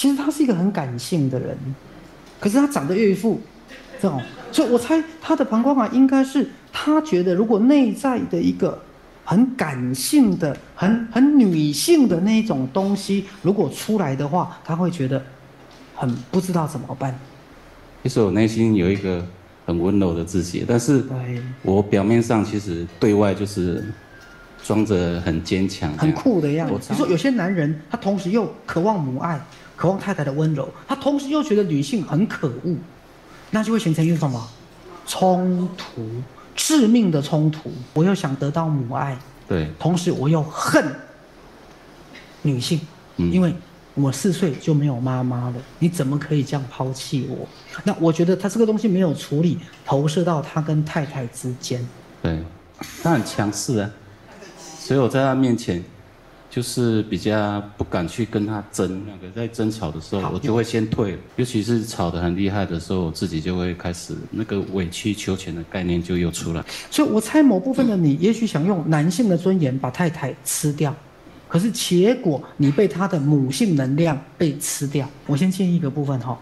其实他是一个很感性的人，可是他长得又一副这种，所以我猜他的膀胱癌应该是他觉得如果内在的一个很感性的、很很女性的那一种东西，如果出来的话，他会觉得很不知道怎么办。其实我内心有一个很温柔的自己，但是，我表面上其实对外就是装着很坚强，很酷的样子。你说有些男人，他同时又渴望母爱，渴望太太的温柔，他同时又觉得女性很可恶，那就会形成一种什么冲突，致命的冲突。我又想得到母爱，对，同时我又恨女性，嗯因为我四岁就没有妈妈了，你怎么可以这样抛弃我？那我觉得他这个东西没有处理，投射到他跟太太之间。对，他很强势啊，所以我在他面前就是比较不敢去跟他争。那个在争吵的时候，我就会先退了，尤其是吵得很厉害的时候，我自己就会开始那个委曲求全的概念就又出来。所以我猜某部分的你，也许想用男性的尊严把太太吃掉，可是结果你被他的母性能量被吃掉。我先建议一个部分哈，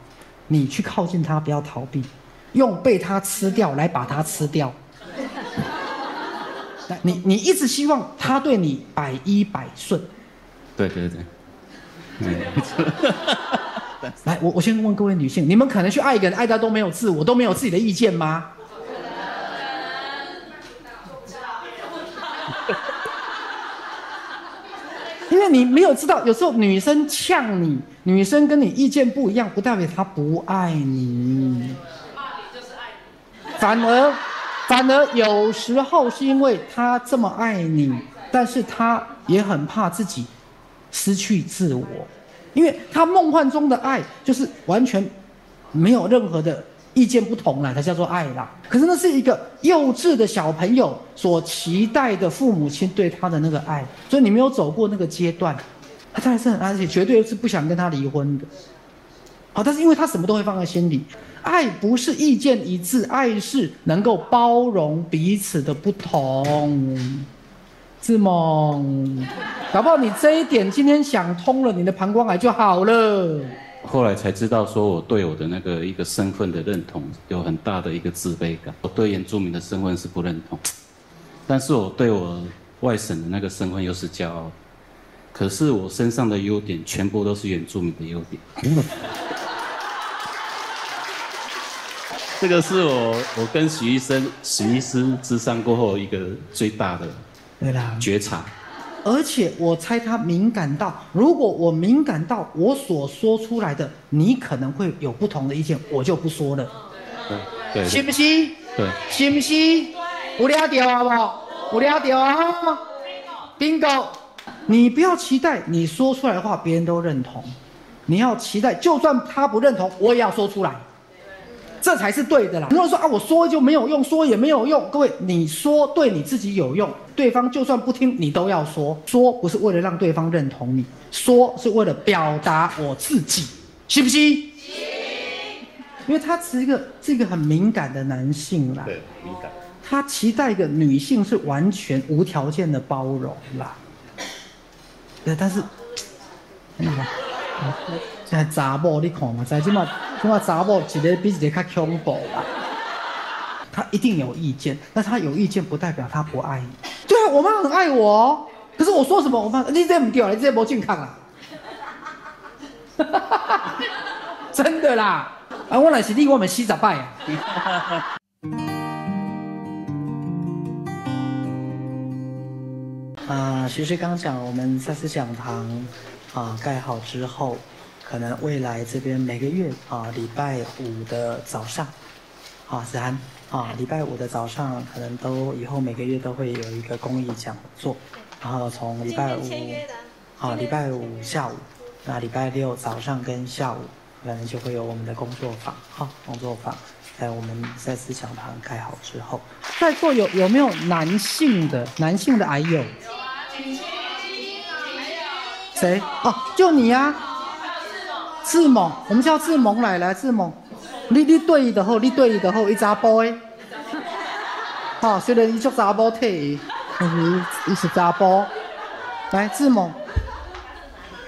你去靠近他，不要逃避，用被他吃掉来把他吃掉。那你你一直希望他对你百依百顺，对对对，嗯，来，我我先问各位女性，你们可能去爱一个人，爱到都没有自我，都没有自己的意见吗？因为你没有知道，有时候女生呛你，女生跟你意见不一样，不代表她不爱你。反而，反而有时候是因为他这么爱你，但是他也很怕自己失去自我，因为他梦幻中的爱就是完全没有任何的意见不同了，才叫做爱啦。可是那是一个幼稚的小朋友所期待的父母亲对他的那个爱，所以你没有走过那个阶段，他当然是很爱，而且绝对是不想跟他离婚的。好，但是因为他什么都会放在心里，爱不是意见一致，爱是能够包容彼此的不同。志梦，搞不好你这一点今天想通了，你的膀胱癌就好了。后来才知道说我对我的那个一个身份的认同有很大的一个自卑感，我对原住民的身份是不认同，但是我对我外省的那个身份又是骄傲。可是我身上的优点全部都是原住民的优点。这个是我我跟许医生、许医师咨商过后一个最大的对啦，觉察。而且我猜他敏感到，如果我敏感到我所说出来的，你可能会有不同的意见，我就不说了，对对是不是？对，是不是？有了掉好不？有了掉啊？bingo！你不要期待你说出来的话别人都认同，你要期待，就算他不认同，我也要说出来，这才是对的啦。如果说啊，我说就没有用，说也没有用，各位，你说对你自己有用，对方就算不听，你都要说。说不是为了让对方认同你，说是为了表达我自己，是不是？因为他是一个是一个很敏感的男性啦，对，敏感。他期待一个女性是完全无条件的包容啦。对，但是，嗯现在查某你看嘛，在即嘛，即嘛查某一个比一个较恐怖啦。他一定有意见，但他有意见不代表他不爱你。对啊，我妈很爱我哦，可是我说什么，我妈你这不对啊，你这不健康啊。真的啦，啊，我若是你，我们四十摆啊。啊，其实刚讲我们赛斯讲堂啊盖好之后，可能未来这边每个月啊礼拜五的早上，啊子涵啊礼拜五的早上可能都以后每个月都会有一个公益讲座，然后从礼拜五啊礼拜五下午，那礼拜六早上跟下午可能就会有我们的工作坊，哈、工作坊。在我们在思想堂盖好之后，在座有有没有男性的？男性的癌友？谁？哦，就你呀、志猛，我们叫志猛来，来志猛，你你对伊就好，你对伊就好，伊查甫的，好、虽然伊做查甫体，但是伊是查甫，来志猛，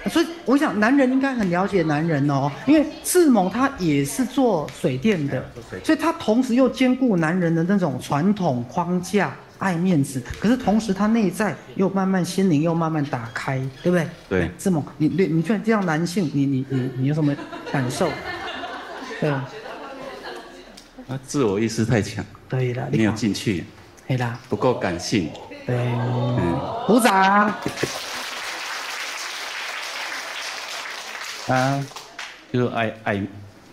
所以我想男人应该很了解男人哦，因为志猛他也是做水电的，所以他同时又兼顾男人的那种传统框架。爱面子，可是同时他内在又慢慢心灵又慢慢打开，对不对？对，志猛，你对你觉得这样男性，你你你你有什么感受？对，啊，自我意识太强，对了，没有进去，对啦，不够感性，对，嗯，鼓掌。啊，就是爱爱，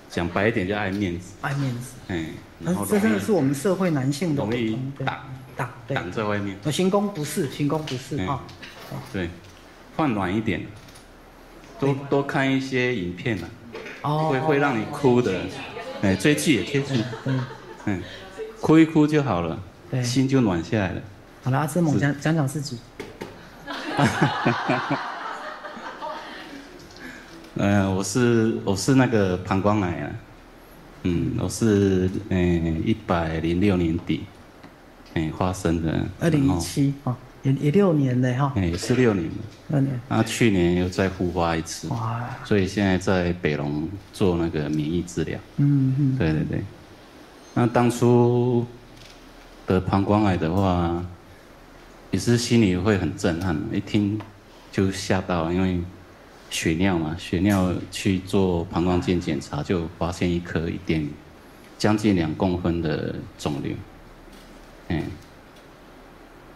讲白一点就爱面子，爱面子，嗯，然后这真的是我们社会男性的容易挡。挡挡在外面，行宫不是行宫不是啊，对，放暖一点，多多看一些影片啊，哦，会会让你哭的，哎，追剧也可以，嗯嗯，哭一哭就好了，对，心就暖下来了。好了，阿志猛讲讲讲自己。嗯，我是我是那个膀胱癌啊，嗯，我是嗯一百零六年底。哎，发生的二零一七啊，也也六年的哈。哎，是六年。六年。那去年又再复发一次。哇。所以现在在北龙做那个免疫治疗。嗯嗯。对对对。那当初得膀胱癌的话，也是心里会很震撼，一听就吓到，因为血尿嘛，血尿去做膀胱镜检查，就发现一颗一点将近两公分的肿瘤。嗯，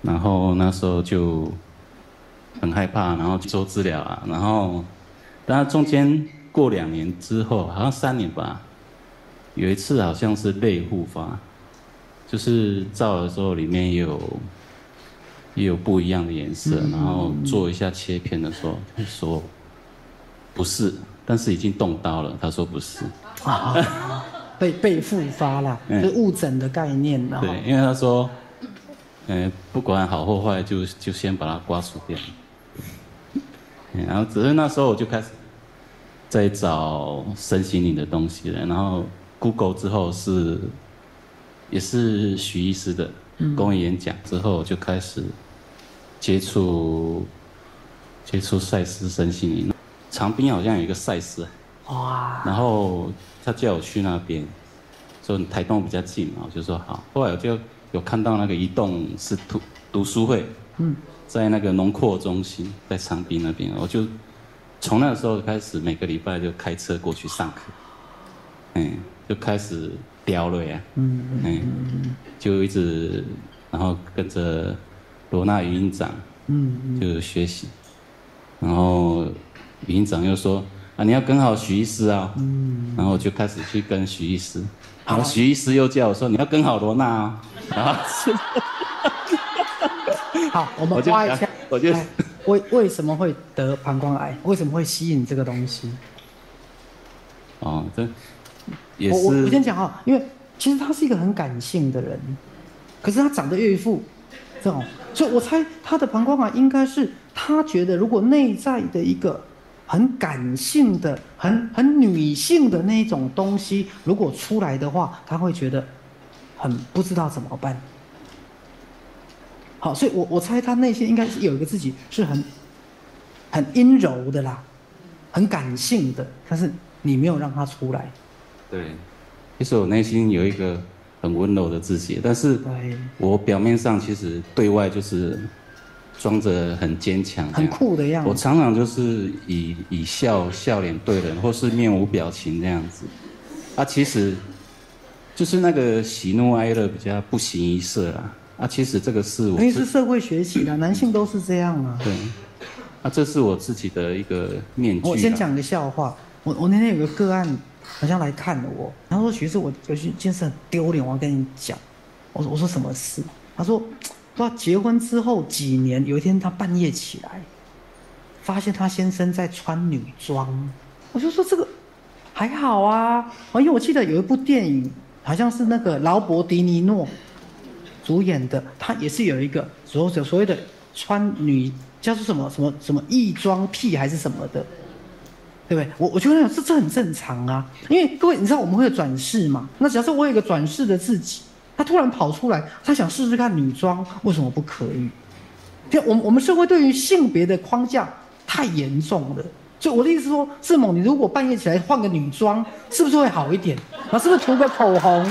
然后那时候就很害怕，然后去做治疗啊，然后，但中间过两年之后，好像三年吧，有一次好像是泪复发，就是照的时候里面有也有不一样的颜色，然后做一下切片的时候说不是，但是已经动刀了，他说不是。啊被被复发了，是误诊的概念呢。对，因为他说，嗯，不管好或坏，就就先把它刮除掉。然后只是那时候我就开始在找身心灵的东西了。然后 Google 之后是也是徐医师的公益演讲之后，就开始接触接触赛斯身心灵。长滨好像有一个赛事，哇，然后。他叫我去那边，说台东比较近嘛，我就说好。后来我就有看到那个移动是读读书会，嗯，在那个农扩中心，在长滨那边，我就从那个时候开始，每个礼拜就开车过去上课，嗯，就开始雕了呀，嗯嗯，就一直然后跟着罗纳语音长，嗯，就学习，然后语音长又说。啊，你要跟好徐医师啊，嗯，然后我就开始去跟徐医师，然后徐医师又叫我说你要跟好罗娜啊，然后，好，我们挖一下，我就为为什么会得膀胱癌？为什么会吸引这个东西？哦，这也是。我我先讲哈，因为其实他是一个很感性的人，可是他长得又一副这种，所以我猜他的膀胱癌应该是他觉得如果内在的一个。很感性的、很很女性的那种东西，如果出来的话，他会觉得很不知道怎么办。好，所以我我猜他内心应该是有一个自己是很很阴柔的啦，很感性的，但是你没有让他出来。对，其实我内心有一个很温柔的自己，但是我表面上其实对外就是。装着很坚强、很酷的样子。我常常就是以以笑笑脸对人，或是面无表情这样子。啊，其实就是那个喜怒哀乐比较不形于色啦。啊，其实这个是我。因为是社会学习的，男性都是这样啊。对。啊，这是我自己的一个面具。我先讲个笑话。我我那天有个个案，好像来看了我，然后说徐师，我有一件事很丢脸，我要跟你讲。我说我说什么事？他说。他结婚之后几年，有一天他半夜起来，发现他先生在穿女装。我就说这个还好啊，因为我记得有一部电影，好像是那个劳勃迪尼诺主演的，他也是有一个所所所谓的穿女叫做什么什么什么异装癖还是什么的，对不对？我我觉得这这很正常啊，因为各位你知道我们会有转世嘛？那假设我有一个转世的自己。他突然跑出来，他想试试看女装，为什么不可以？就我们我们社会对于性别的框架太严重了，所以我的意思说，志猛，你如果半夜起来换个女装，是不是会好一点？啊，是不是涂个口红？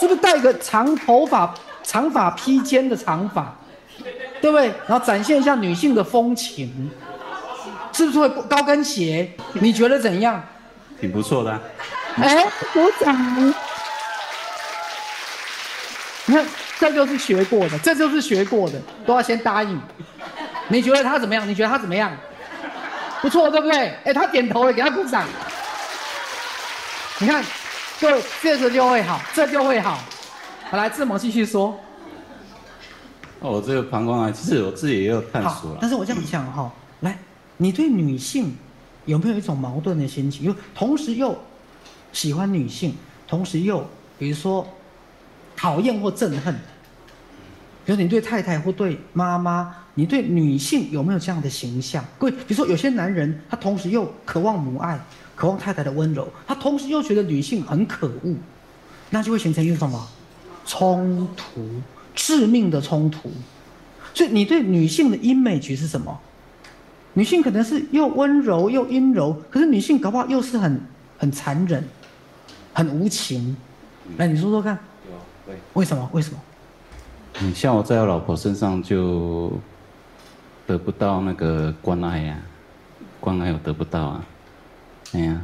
是不是戴个长头发、长发披肩的长发？对不对？然后展现一下女性的风情，是不是会高跟鞋？你觉得怎样？挺不错的啊、哎，鼓掌！这就是学过的，这就是学过的，都要先答应。你觉得他怎么样？你觉得他怎么样？不错，对不对？哎，他点头了，给他鼓掌。你看，各位，这个就会好，这就会好。好，来，志猛继续说。哦，我这个膀胱癌，其实我自己也有探索了。但是我这样讲哈，来，你对女性有没有一种矛盾的心情？又同时又喜欢女性，同时又比如说讨厌或憎恨，比如你对太太或对妈妈，你对女性有没有这样的形象？各位，比如说有些男人，他同时又渴望母爱，渴望太太的温柔，他同时又觉得女性很可恶，那就会形成一种什么冲突？致命的冲突。所以你对女性的 image 是什么？女性可能是又温柔又阴柔，可是女性搞不好又是很很残忍、很无情。来，你说说看，为什么？为什么？嗯，像我在我老婆身上就得不到那个关爱呀、关爱我得不到啊，哎呀，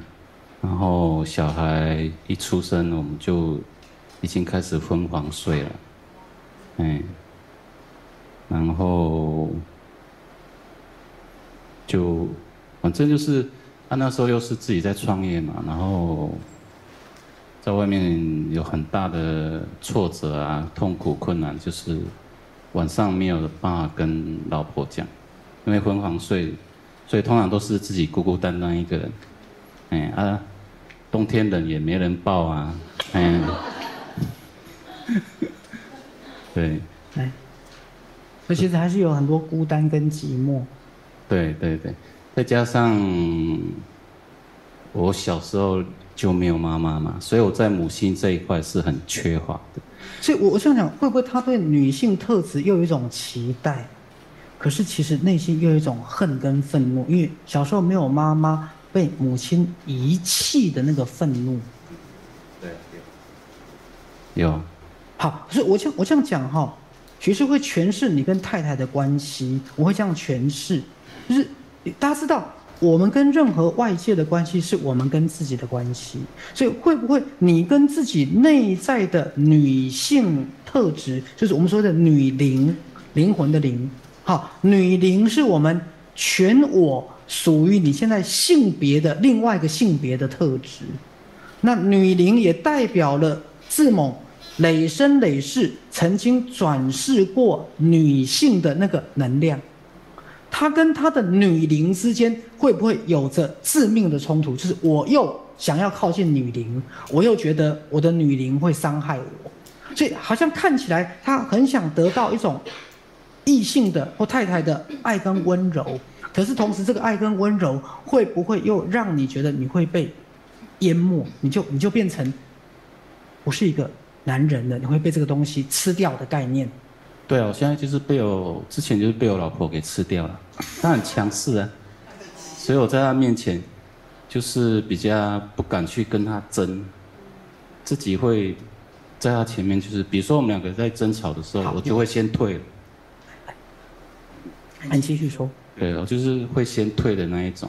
然后小孩一出生，我们就已经开始分房睡了，哎，然后就反正就是，啊、那时候又是自己在创业嘛，然后在外面有很大的挫折啊、痛苦、困难，就是晚上没有办法跟老婆讲，因为分房睡，所以通常都是自己孤孤单单一个人。哎啊，冬天冷也没人抱啊，哎，对哎，所以其实还是有很多孤单跟寂寞。对对对，再加上我小时候就没有妈妈嘛，所以我在母性这一块是很缺乏的。所以我我想想，会不会他对女性特质又有一种期待，可是其实内心又有一种恨跟愤怒，因为小时候没有妈妈，被母亲遗弃的那个愤怒。对，有。有好，所以我这样我这样讲哈，学士会诠释你跟太太的关系，我会这样诠释，就是大家知道，我们跟任何外界的关系是我们跟自己的关系，所以会不会你跟自己内在的女性特质，就是我们说的女灵，灵魂的灵，好，女灵是我们全我属于你现在性别的另外一个性别的特质，那女灵也代表了自某。累生累世曾经转世过女性的那个能量，他跟他的女灵之间会不会有着致命的冲突？就是我又想要靠近女灵，我又觉得我的女灵会伤害我，所以好像看起来他很想得到一种异性的或太太的爱跟温柔，可是同时这个爱跟温柔会不会又让你觉得你会被淹没？你就你就变成不是一个。男人了你会被这个东西吃掉的概念。对啊，我现在就是被我之前就是被我老婆给吃掉了，她很强势啊，所以我在她面前就是比较不敢去跟她争，自己会在她前面就是，比如说我们两个在争吵的时候，我就会先退了。你继续说。对，我就是会先退的那一种，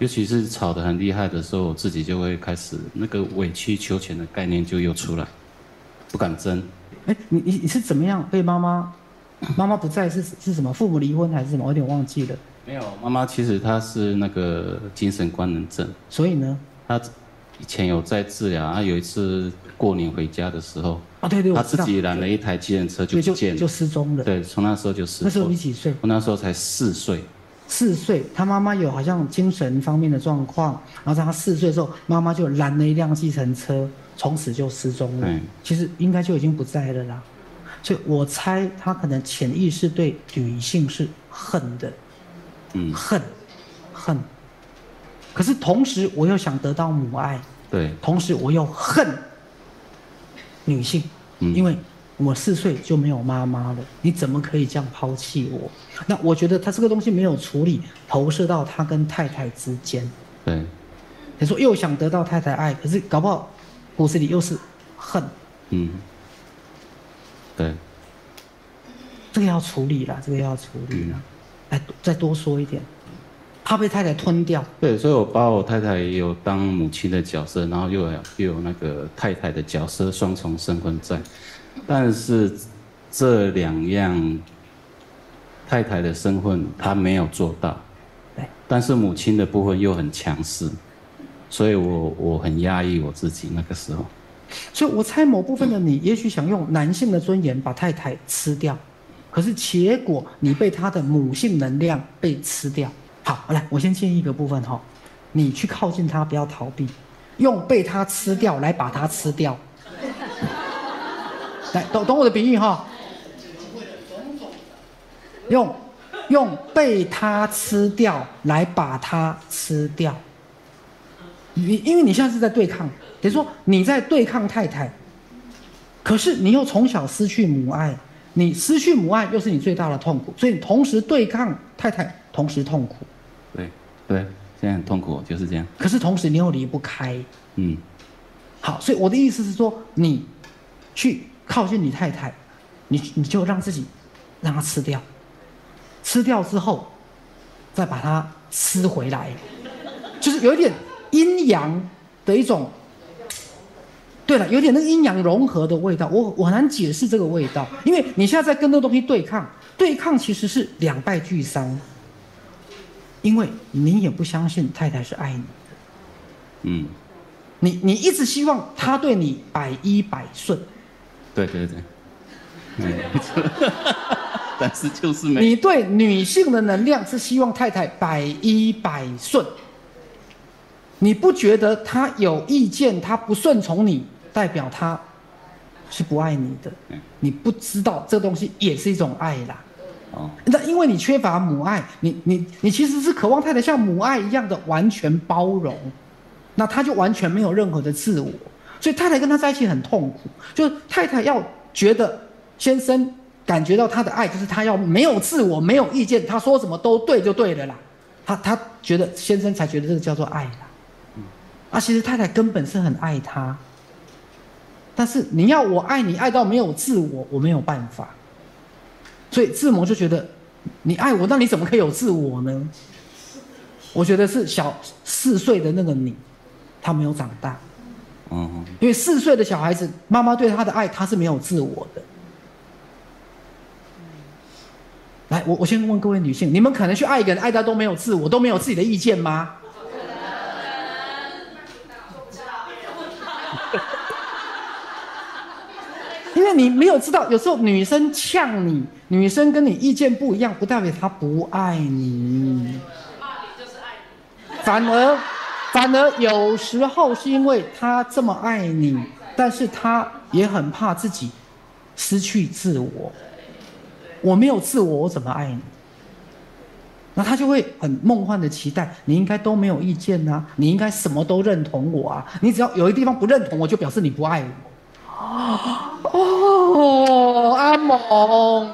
尤其是吵得很厉害的时候，我自己就会开始那个委曲求全的概念就又出来。不敢争。哎，你你你是怎么样被妈妈？妈妈不在是是什么？父母离婚还是什么？我有点忘记了。没有，妈妈其实她是那个精神官能症。所以呢？她以前有在治疗，她有一次过年回家的时候，啊对对，她自己拦了一台计程车就不见了，就失踪了。对，从那时候就失踪。那时候你几岁？我那时候才四岁。四岁，他妈妈有好像精神方面的状况，然后在他四岁的时候，妈妈就拦了一辆计程车。从此就失踪了，其实应该就已经不在了啦。所以我猜他可能潜意识对女性是恨的，嗯，恨，恨。可是同时我又想得到母爱，对，同时我又恨女性，因为我四岁就没有妈妈了，你怎么可以这样抛弃我？那我觉得他这个东西没有处理，投射到他跟太太之间。对，你说又想得到太太爱，可是搞不好骨子里又是恨。嗯，对，这个要处理了，这个要处理了。来，再多说一点，怕被太太吞掉。对，所以我把我太太也有当母亲的角色，然后又有又有那个太太的角色，双重身份在。但是这两样太太的身份她没有做到，对，但是母亲的部分又很强势，所以我我很压抑我自己那个时候。所以我猜某部分的你，也许想用男性的尊严把太太吃掉，可是结果你被他的母性能量被吃掉。好，来，我先建议一个部分哈，你去靠近他，不要逃避，用被他吃掉来把他吃掉。来，懂懂我的比喻哈？用用被他吃掉来把他吃掉。你因为你现在是在对抗，等于说你在对抗太太，可是你又从小失去母爱，你失去母爱又是你最大的痛苦，所以你同时对抗太太，同时痛苦。对对，现在很痛苦，就是这样。可是同时你又离不开。嗯。好，所以我的意思是说，你去。靠近你太太，你你就让自己让她吃掉，吃掉之后，再把它吃回来，就是有一点阴阳的一种。对了，有点那个阴阳融合的味道，我我很难解释这个味道，因为你现在在跟那东西对抗，对抗其实是两败俱伤，因为你也不相信太太是爱你的，嗯，你你一直希望他对你百依百顺。对对对，没错，但是就是没。你对女性的能量是希望太太百依百顺，你不觉得他有意见，他不顺从你，代表他是不爱你的？你不知道这东西也是一种爱啦。哦，那因为你缺乏母爱，你你你其实是渴望太太像母爱一样的完全包容，那他就完全没有任何的自我。所以太太跟他在一起很痛苦，就是太太要觉得先生感觉到他的爱，就是他要没有自我、没有意见，他说什么都对就对了啦。他他觉得先生才觉得这个叫做爱啦。啊，其实太太根本是很爱他，但是你要我爱你爱到没有自我，我没有办法。所以志摩就觉得你爱我，那你怎么可以有自我呢？我觉得是小四岁的那个你，他没有长大。嗯，因为四岁的小孩子，妈妈对他的爱，他是没有自我的。来，我我先问各位女性，你们可能去爱一个人，爱到都没有自我，都没有自己的意见吗？为你没有知道，有时候女生呛你，女生跟你意见不一样，不代表她不爱你。骂你就是爱你，反而。反而有时候是因为她这么爱你，但是她也很怕自己失去自我。我没有自我，我怎么爱你？那他就会很梦幻的期待，你应该都没有意见呐，你应该什么都认同我啊。你只要有一地方不认同我，就表示你不爱我。哦，阿猛，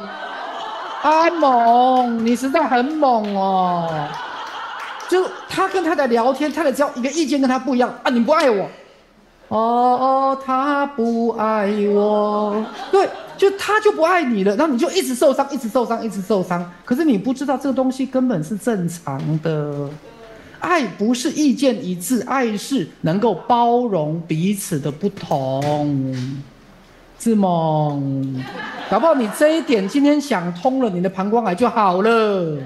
阿猛，你实在很猛哦。就他跟太太聊天，太太只要一个意见跟他不一样啊，你不爱我，哦，他不爱我，对，就他就不爱你了，然后你就一直受伤，一直受伤，一直受伤。可是你不知道这个东西根本是正常的，爱不是意见一致，爱是能够包容彼此的不同。志梦，搞不好你这一点今天想通了，你的膀胱癌就好了。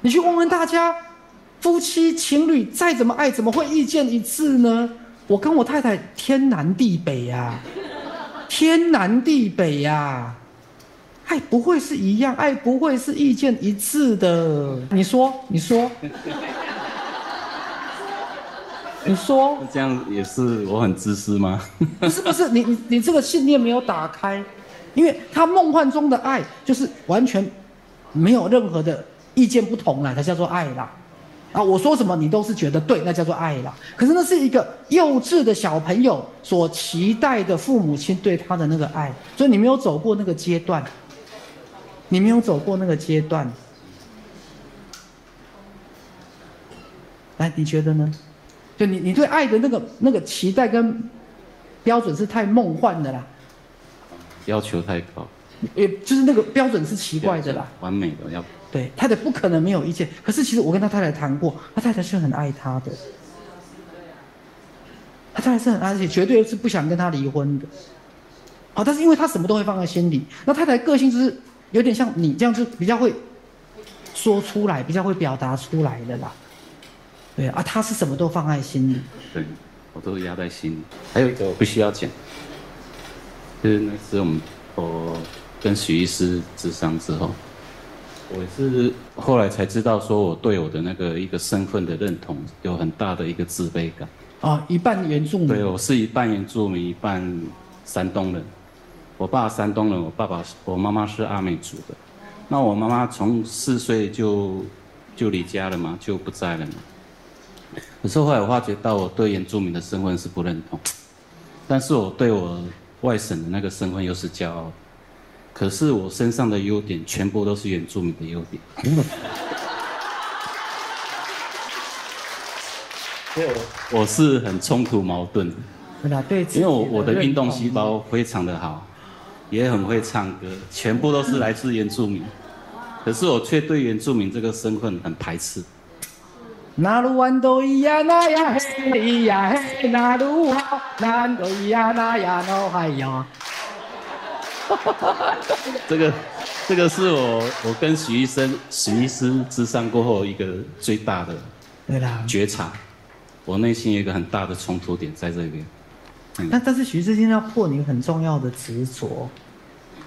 你去问问大家，夫妻情侣再怎么爱，怎么会意见一致呢？我跟我太太天南地北呀，天南地北呀，爱不会是一样，爱不会是意见一致的。你说，你说，你说，这样也是我很自私吗？不是不是，你你你这个信念没有打开，因为他梦幻中的爱就是完全没有任何的。意见不同了，才叫做爱啦。啊，我说什么你都是觉得对，那叫做爱啦。可是那是一个幼稚的小朋友所期待的父母亲对他的那个爱，所以你没有走过那个阶段，你没有走过那个阶段。来，你觉得呢？就你你对爱的那个那个期待跟标准是太梦幻的啦，要求太高，也就是那个标准是奇怪的啦。完美的要。对，太太不可能没有意见。可是其实我跟他太太谈过，他太太是很爱他的，他太太是很爱，而且绝对是不想跟他离婚的。好，但是因为他什么都会放在心里，那太太个性就是有点像你这样，就比较会说出来，比较会表达出来的啦。对啊，他是什么都放在心里。对，我都压在心里。还有一个我必须要讲，就是那次我们我跟许医师智商之后。我是后来才知道，说我对我的那个一个身份的认同有很大的一个自卑感。啊，一半原住民。对，我是一半原住民，一半山东人。我爸山东人，我爸爸我妈妈是阿美族的。那我妈妈从四岁就就离家了嘛，就不在了嘛。可是后来我发觉到，我对原住民的身份是不认同，但是我对我外省的那个身份又是骄傲。可是我身上的优点全部都是原住民的优点，所以我我是很冲突矛盾。因为我我的运动细胞非常的好，也很会唱歌，全部都是来自原住民。可是我却对原住民这个身份很排斥。那鲁湾都咿呀那呀嘿咿呀嘿，那鲁好，南都咿呀那呀那嗨呀。这个，这个是我我跟许医生、许医师之商过后一个最大的对啦觉察，我内心有一个很大的冲突点在这边。但但是许医师今天要破你很重要的执着，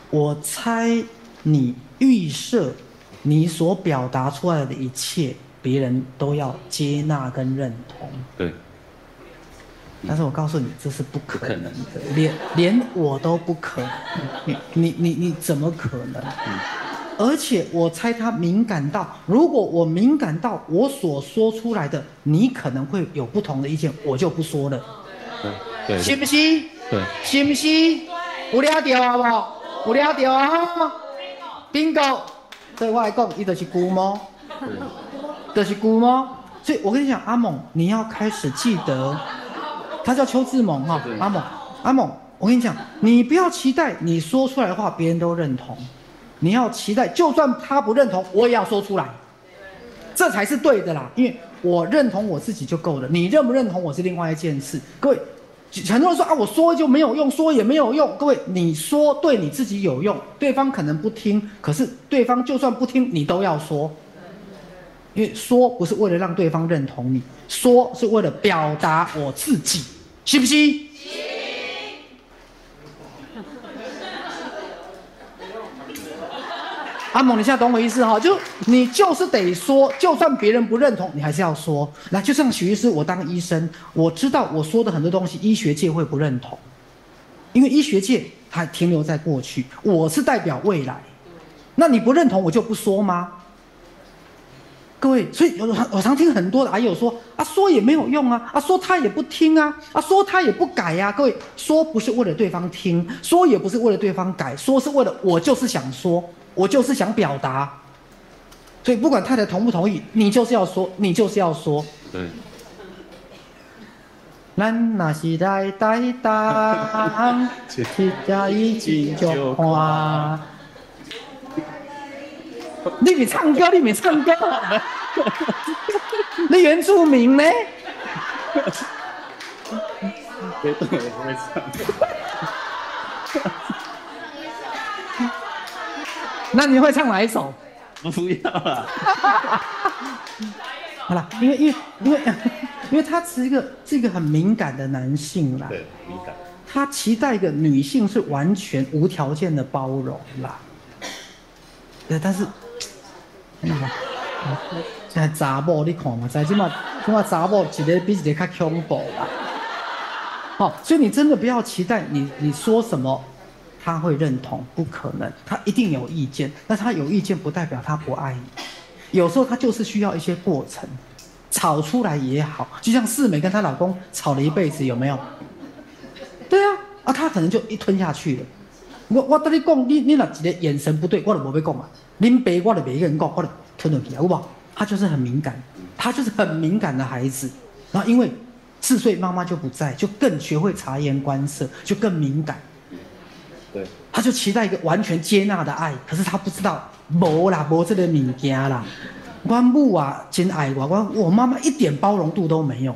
我猜你预设你所表达出来的一切，别人都要接纳跟认同。对。但是我告诉你，这是不可能的，连连我都不可能。你你你你怎么可能？而且我猜他敏感到，如果我敏感到我所说出来的，你可能会有不同的意见，我就不说了。对，是不是？对，是不是？有了掉啊不？有了掉啊？bingo，对我来讲，伊就是姑猫，就是姑猫。所以我跟你讲，阿猛，你要开始记得。他叫邱志猛哈，阿猛，阿猛，我跟你讲，你不要期待你说出来的话别人都认同，你要期待，就算他不认同，我也要说出来，这才是对的啦。因为我认同我自己就够了，你认不认同我是另外一件事。各位，很多人说啊，我说就没有用，说也没有用。各位，你说对你自己有用，对方可能不听，可是对方就算不听，你都要说。因为说不是为了让对方认同你，说是为了表达我自己，信不信？阿蒙，你现在懂我意思哈？就你就是得说，就算别人不认同，你还是要说。来，就像许医师，我当医生，我知道我说的很多东西，医学界会不认同，因为医学界还停留在过去，我是代表未来。那你不认同，我就不说吗？各位，所以有我常听很多的，还有说啊，说也没有用啊，啊，说他也不听啊，啊，说他也不改呀。各位，说不是为了对方听，说也不是为了对方改，说是为了我就是想说，我就是想表达。所以不管太太同不同意，你就是要说，你就是要说。对。咱那是来带当，一家一起就花。你没唱歌，你没唱歌，你原住民呢？别动，我不会唱。那你会唱哪一首？不要了。好了，因为因为因为 因为他是一个是一个很敏感的男性啦。对，敏感。他期待一个女性是完全无条件的包容啦。对，但是。现在查某你看嘛，在起码起码查某一个比一个较恐怖啦。好，所以你真的不要期待你你说什么他会认同，不可能，他一定有意见。但他有意见不代表他不爱你，有时候他就是需要一些过程。吵出来也好，就像世美跟她老公吵了一辈子，有没有？对啊，啊，她可能就一吞下去了。我我跟你讲，你你若一个眼神不对，我就无要讲嘛。恁爸我就没跟人讲，我就吞下去，好不好？他就是很敏感，他就是很敏感的孩子。然后因为四岁妈妈就不在，就更学会察言观色，就更敏感。对，他就期待一个完全接纳的爱，可是他不知道，无啦，无这个物件啦。我母啊，真爱我，我我妈妈一点包容度都没有。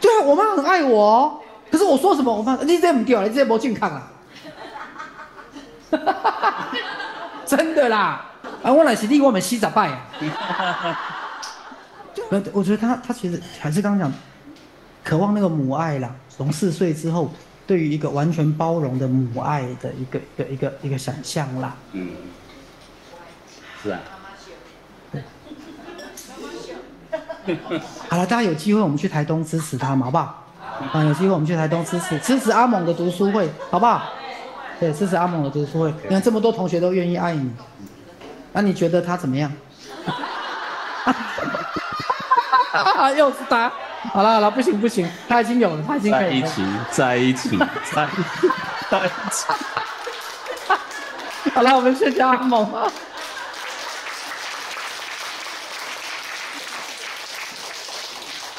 对啊，我妈很爱我，可是我说什么，我妈你这不对啊，你这不健康啊。真的啦，啊，我来是你，我们洗十拜啊。呃，我觉得他他其实还是刚刚讲，渴望那个母爱啦。从四岁之后，对于一个完全包容的母爱的一个一个一个一个想象啦。嗯，是啊。好了，大家有机会我们去台东支持他们，好不好？啊，有机会我们去台东支持支持阿猛的读书会，好不好？对，支持阿猛的读书会。你看这么多同学都愿意爱你，那你觉得他怎么样？又是他。好了好了，不行不行，他已经有了，他已经可以。在一起，在一起，在在一起。好了，我们谢谢阿猛。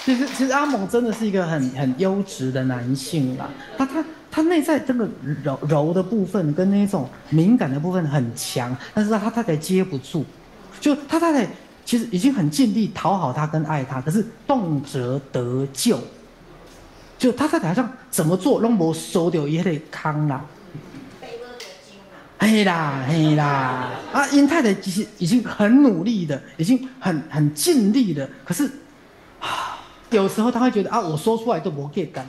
其实，其实阿猛真的是一个很很优质的男性啦。他他他内在这个柔柔的部分跟那种敏感的部分很强，但是他太太接不住。就他太太其实已经很尽力讨好他跟爱他，可是动辄得咎。就他太太好像怎么做都无收掉也得康啦。嘿啦嘿啦，啊，因太太其实已经很努力的，已经很很尽力的，可是。有时候他会觉得啊，我说出来都不给干。